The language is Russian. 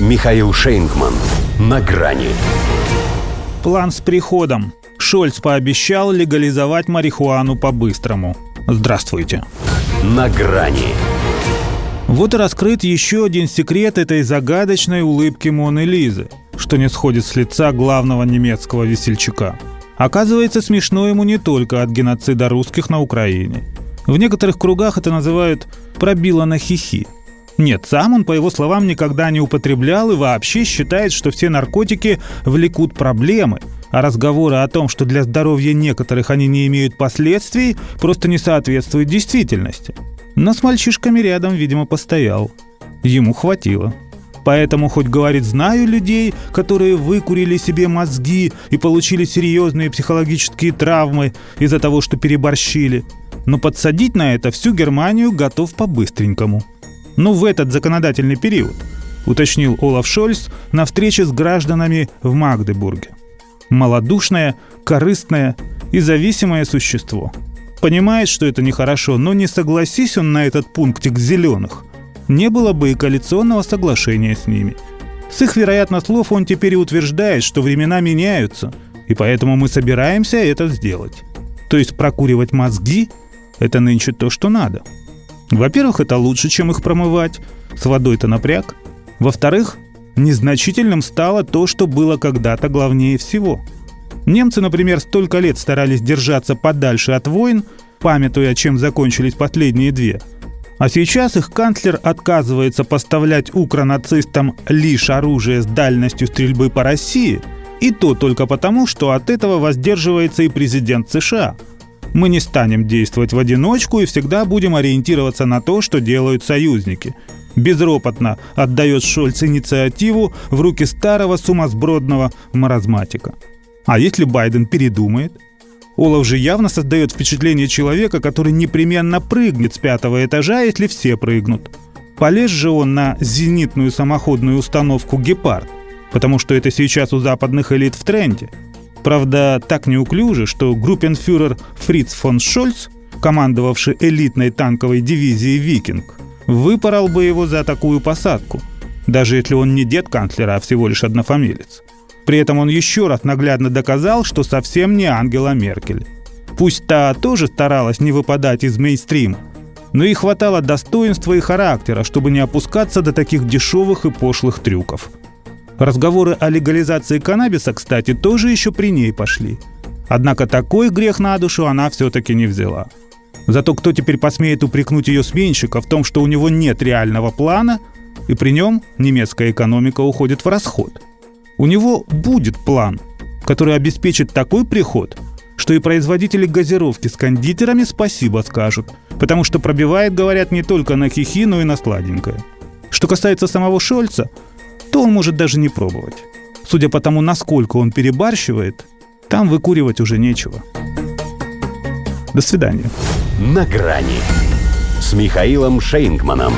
Михаил Шейнгман. На грани. План с приходом. Шольц пообещал легализовать марихуану по-быстрому. Здравствуйте. На грани. Вот и раскрыт еще один секрет этой загадочной улыбки Моны Лизы, что не сходит с лица главного немецкого весельчака. Оказывается, смешно ему не только от геноцида русских на Украине. В некоторых кругах это называют «пробило на хихи». Нет, сам он, по его словам, никогда не употреблял и вообще считает, что все наркотики влекут проблемы, а разговоры о том, что для здоровья некоторых они не имеют последствий, просто не соответствуют действительности. Но с мальчишками рядом, видимо, постоял. Ему хватило. Поэтому, хоть говорит, знаю людей, которые выкурили себе мозги и получили серьезные психологические травмы из-за того, что переборщили, но подсадить на это всю Германию готов по-быстренькому – ну, в этот законодательный период, уточнил Олаф Шольц на встрече с гражданами в Магдебурге. Малодушное, корыстное и зависимое существо. Понимает, что это нехорошо, но не согласись он на этот пунктик зеленых, не было бы и коалиционного соглашения с ними. С их, вероятно, слов он теперь утверждает, что времена меняются, и поэтому мы собираемся это сделать. То есть прокуривать мозги – это нынче то, что надо – во-первых, это лучше, чем их промывать. С водой-то напряг. Во-вторых, незначительным стало то, что было когда-то главнее всего. Немцы, например, столько лет старались держаться подальше от войн, памятуя, чем закончились последние две. А сейчас их канцлер отказывается поставлять укронацистам лишь оружие с дальностью стрельбы по России, и то только потому, что от этого воздерживается и президент США – мы не станем действовать в одиночку и всегда будем ориентироваться на то, что делают союзники. Безропотно отдает Шольц инициативу в руки старого сумасбродного маразматика. А если Байден передумает? Олаф же явно создает впечатление человека, который непременно прыгнет с пятого этажа, если все прыгнут. Полез же он на зенитную самоходную установку «Гепард», потому что это сейчас у западных элит в тренде – Правда, так неуклюже, что группенфюрер Фриц фон Шольц, командовавший элитной танковой дивизией «Викинг», выпорол бы его за такую посадку, даже если он не дед канцлера, а всего лишь однофамилец. При этом он еще раз наглядно доказал, что совсем не Ангела Меркель. Пусть та тоже старалась не выпадать из мейнстрима, но и хватало достоинства и характера, чтобы не опускаться до таких дешевых и пошлых трюков – Разговоры о легализации каннабиса, кстати, тоже еще при ней пошли. Однако такой грех на душу она все-таки не взяла. Зато кто теперь посмеет упрекнуть ее сменщика в том, что у него нет реального плана, и при нем немецкая экономика уходит в расход? У него будет план, который обеспечит такой приход, что и производители газировки с кондитерами спасибо скажут, потому что пробивает, говорят, не только на хихи, но и на сладенькое. Что касается самого Шольца – то он может даже не пробовать. Судя по тому, насколько он перебарщивает, там выкуривать уже нечего. До свидания. На грани с Михаилом Шейнгманом.